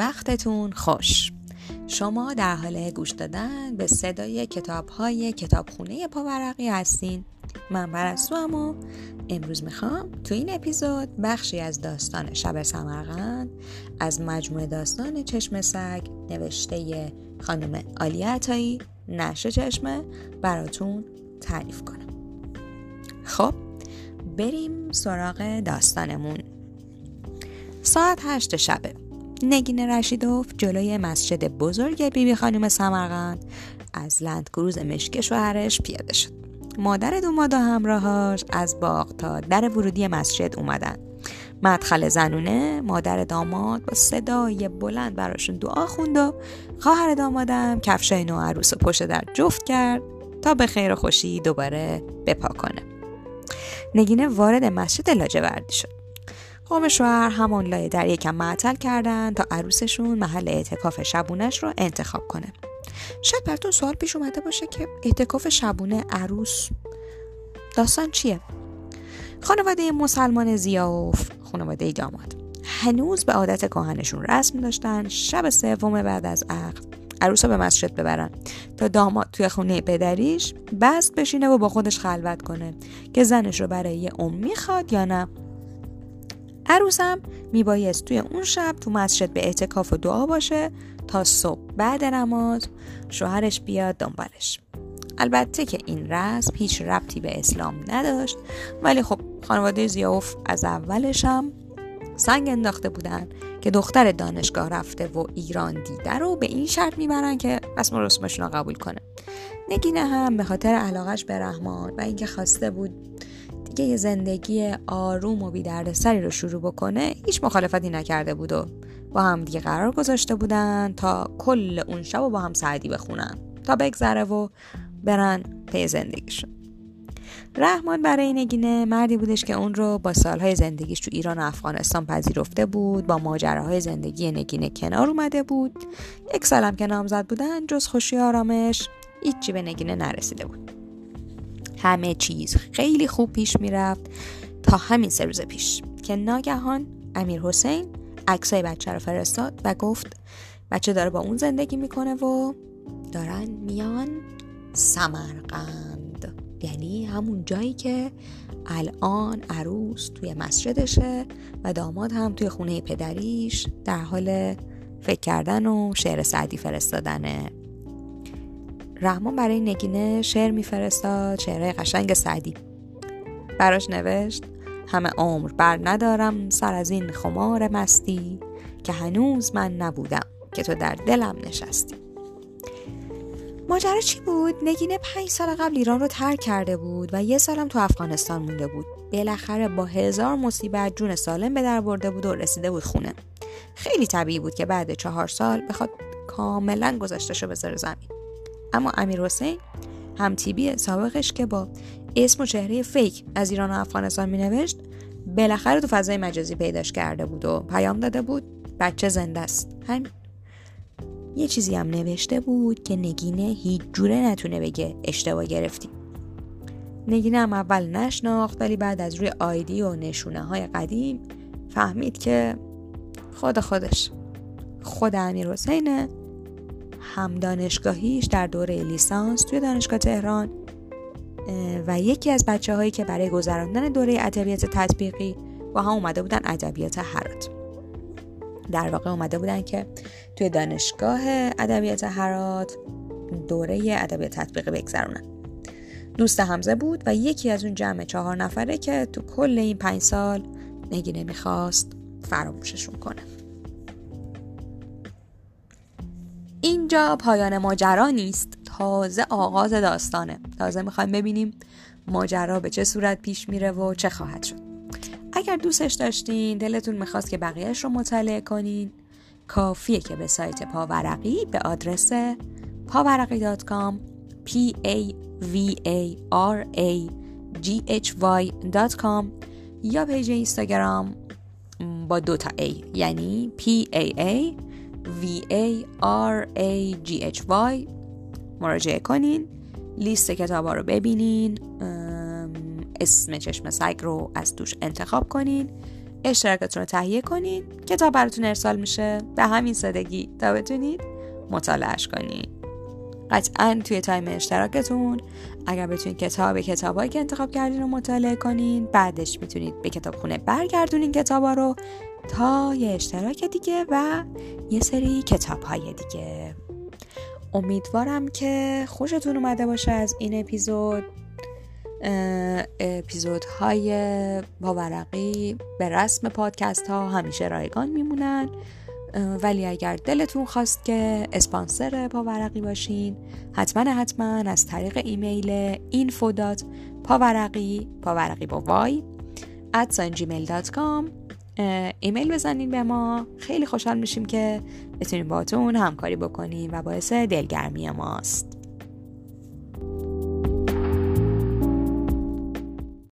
وقتتون خوش. شما در حال گوش دادن به صدای کتاب های کتابخونه پاورقی هستین. من برستو و امروز می‌خوام تو این اپیزود بخشی از داستان شب سمرقند از مجموعه داستان چشم سگ نوشته خانم آلی عطایی نشه چشمه براتون تعریف کنم. خب بریم سراغ داستانمون. ساعت هشت شبه. نگین رشیدوف جلوی مسجد بزرگ بیبی خانم سمرقند. از لندکروز مشک شوهرش پیاده شد. مادر دوماد و همراهاش از باغ تا در ورودی مسجد اومدن. مدخل زنونه مادر داماد با صدای بلند براشون دعا خوند و خواهر دامادم کفشای نو عروس و پشت در جفت کرد تا به خیر خوشی دوباره بپا کنه. نگینه وارد مسجد لاجوردی شد. قوم شوهر همون لایه در یکم معطل کردن تا عروسشون محل اعتکاف شبونش رو انتخاب کنه. شاید براتون سوال پیش اومده باشه که اعتکاف شبونه عروس داستان چیه؟ خانواده مسلمان زیاف خانواده داماد. هنوز به عادت کهنشون رسم داشتن شب سوم بعد از عقد. عروس به مسجد ببرن تا داماد توی خونه پدریش بست بشینه و با خودش خلوت کنه که زنش رو برای یه ام می‌خواد یا نه. عروسم میبایست توی اون شب تو مسجد به اعتکاف و دعا باشه تا صبح بعد نماز شوهرش بیاد دنبالش. البته که این رسم هیچ ربطی به اسلام نداشت ولی خب خانواده زیاوف از اولش هم سنگ انداخته بودن که دختر دانشگاه رفته و ایران دیده رو به این شرط می‌برن که رسم رسمشون رو قبول کنه. نگینه هم به خاطر علاقش به رحمان و اینکه خواسته بود دیگه زندگی آروم و بی رو شروع بکنه هیچ مخالفتی نکرده بود و با هم دیگه قرار گذاشته بودن تا کل اون شب و با هم سعدی بخونن تا بگذره و برن پی زندگیشون رحمان برای نگینه مردی بودش که اون رو با سالهای زندگیش تو ایران و افغانستان پذیرفته بود با ماجراهای زندگی نگینه کنار اومده بود. یک سالم که نامزد بودن جز خوشی آرامش هیچی به نگینه نرسیده بود. همه چیز خیلی خوب پیش می‌رفت. تا همین سه روز پیش که ناگهان امیر حسین عکسای بچه رو فرستاد و گفت بچه داره با اون زندگی می‌کنه و دارن میان سمرقند. یعنی همون جایی که الان عروس توی مسجدشه و داماد هم توی خونه پدریش در حال فکر کردن و شعر سعدی فرستادنه. رحمان برای نگینه شعر میفرستاد شعر قشنگ سعدی. براش نوشت همه عمر بر ندارم سر از این خمار مستی که هنوز من نبودم که تو در دلم نشستی. ماجرا چی بود؟ نگینه پنج سال قبل ایران رو ترک کرده بود و یه سالم تو افغانستان مونده بود. بالاخره با هزار مصیبت جون سالم به در برده بود و رسیده بود خونه. خیلی طبیعی بود که بعد چهار سال بخواد کاملا گذاشته به بذاره زمین. اما امیر حسین هم تیبی سابقش که با اسم و چهره فیک از ایران و افغانستان می نوشت بالاخره تو فضای مجازی پیداش کرده بود و پیام داده بود بچه زنده است. همین. یه چیزی هم نوشته بود که نگینه هیچ جوره نتونه بگه اشتباه گرفتی. نگینه هم اول نشناخت ولی بعد از روی آیدی و نشونه های قدیم فهمید که خود خودش. خود امیر حسینه هم دانشگاهیش در دوره لیسانس توی دانشگاه تهران و یکی از بچه هایی که برای گذراندن دوره ادبیات تطبیقی با هم اومده بودن ادبیات هرات. در واقع اومده بودن که توی دانشگاه ادبیات هرات دوره ادبیات تطبیقی بگذرونن. دوست همزه بود و یکی از اون جمع چهار نفره که تو کل این پنج سال نگی نمی‌خواست فراموششون کنه. اینجا پایان ماجرا نیست. تازه آغاز داستانه. تازه می‌خوایم ببینیم ماجرا به چه صورت پیش میره و چه خواهد شد. اگر دوستش داشتین دلتون می‌خواست که بقیهش رو مطالعه کنین کافیه که به سایت پاورقی به آدرس پاورقی.com p a v a r a g h y.com یا page اینستاگرام با دو تا A یعنی P A A V A R A G H Y. مراجعه کنین. لیست کتاب ها رو ببینین. اسم چشم سگ رو از توش انتخاب کنین. اشتراکتون رو تهیه کنین. کتاب براتون ارسال میشه. به همین سادگی. تا بتونید مطالعهش کنین. قطعا توی تایم اشتراکتون. اگر بتونید کتاب کتابایی که انتخاب کردین رو مطالعه کنین. بعدش می‌تونید به کتابخونه برگردونین کتابا رو. تا یه اشتراک دیگه و یه سری کتاب های دیگه. امیدوارم که خوشتون اومده باشه از این اپیزود. اپیزودهای باورقی به رسم پادکست ها همیشه رایگان میمونن. ولی اگر دلتون خواست که اسپانسر پاورقی باشین حتما حتما از طریق ایمیل info پاورقی پاورقی با وای at ایمیل بزنین به ما. خیلی خوشحال میشیم که بتونیم باتون همکاری بکنیم و باعث دلگرمی ماست.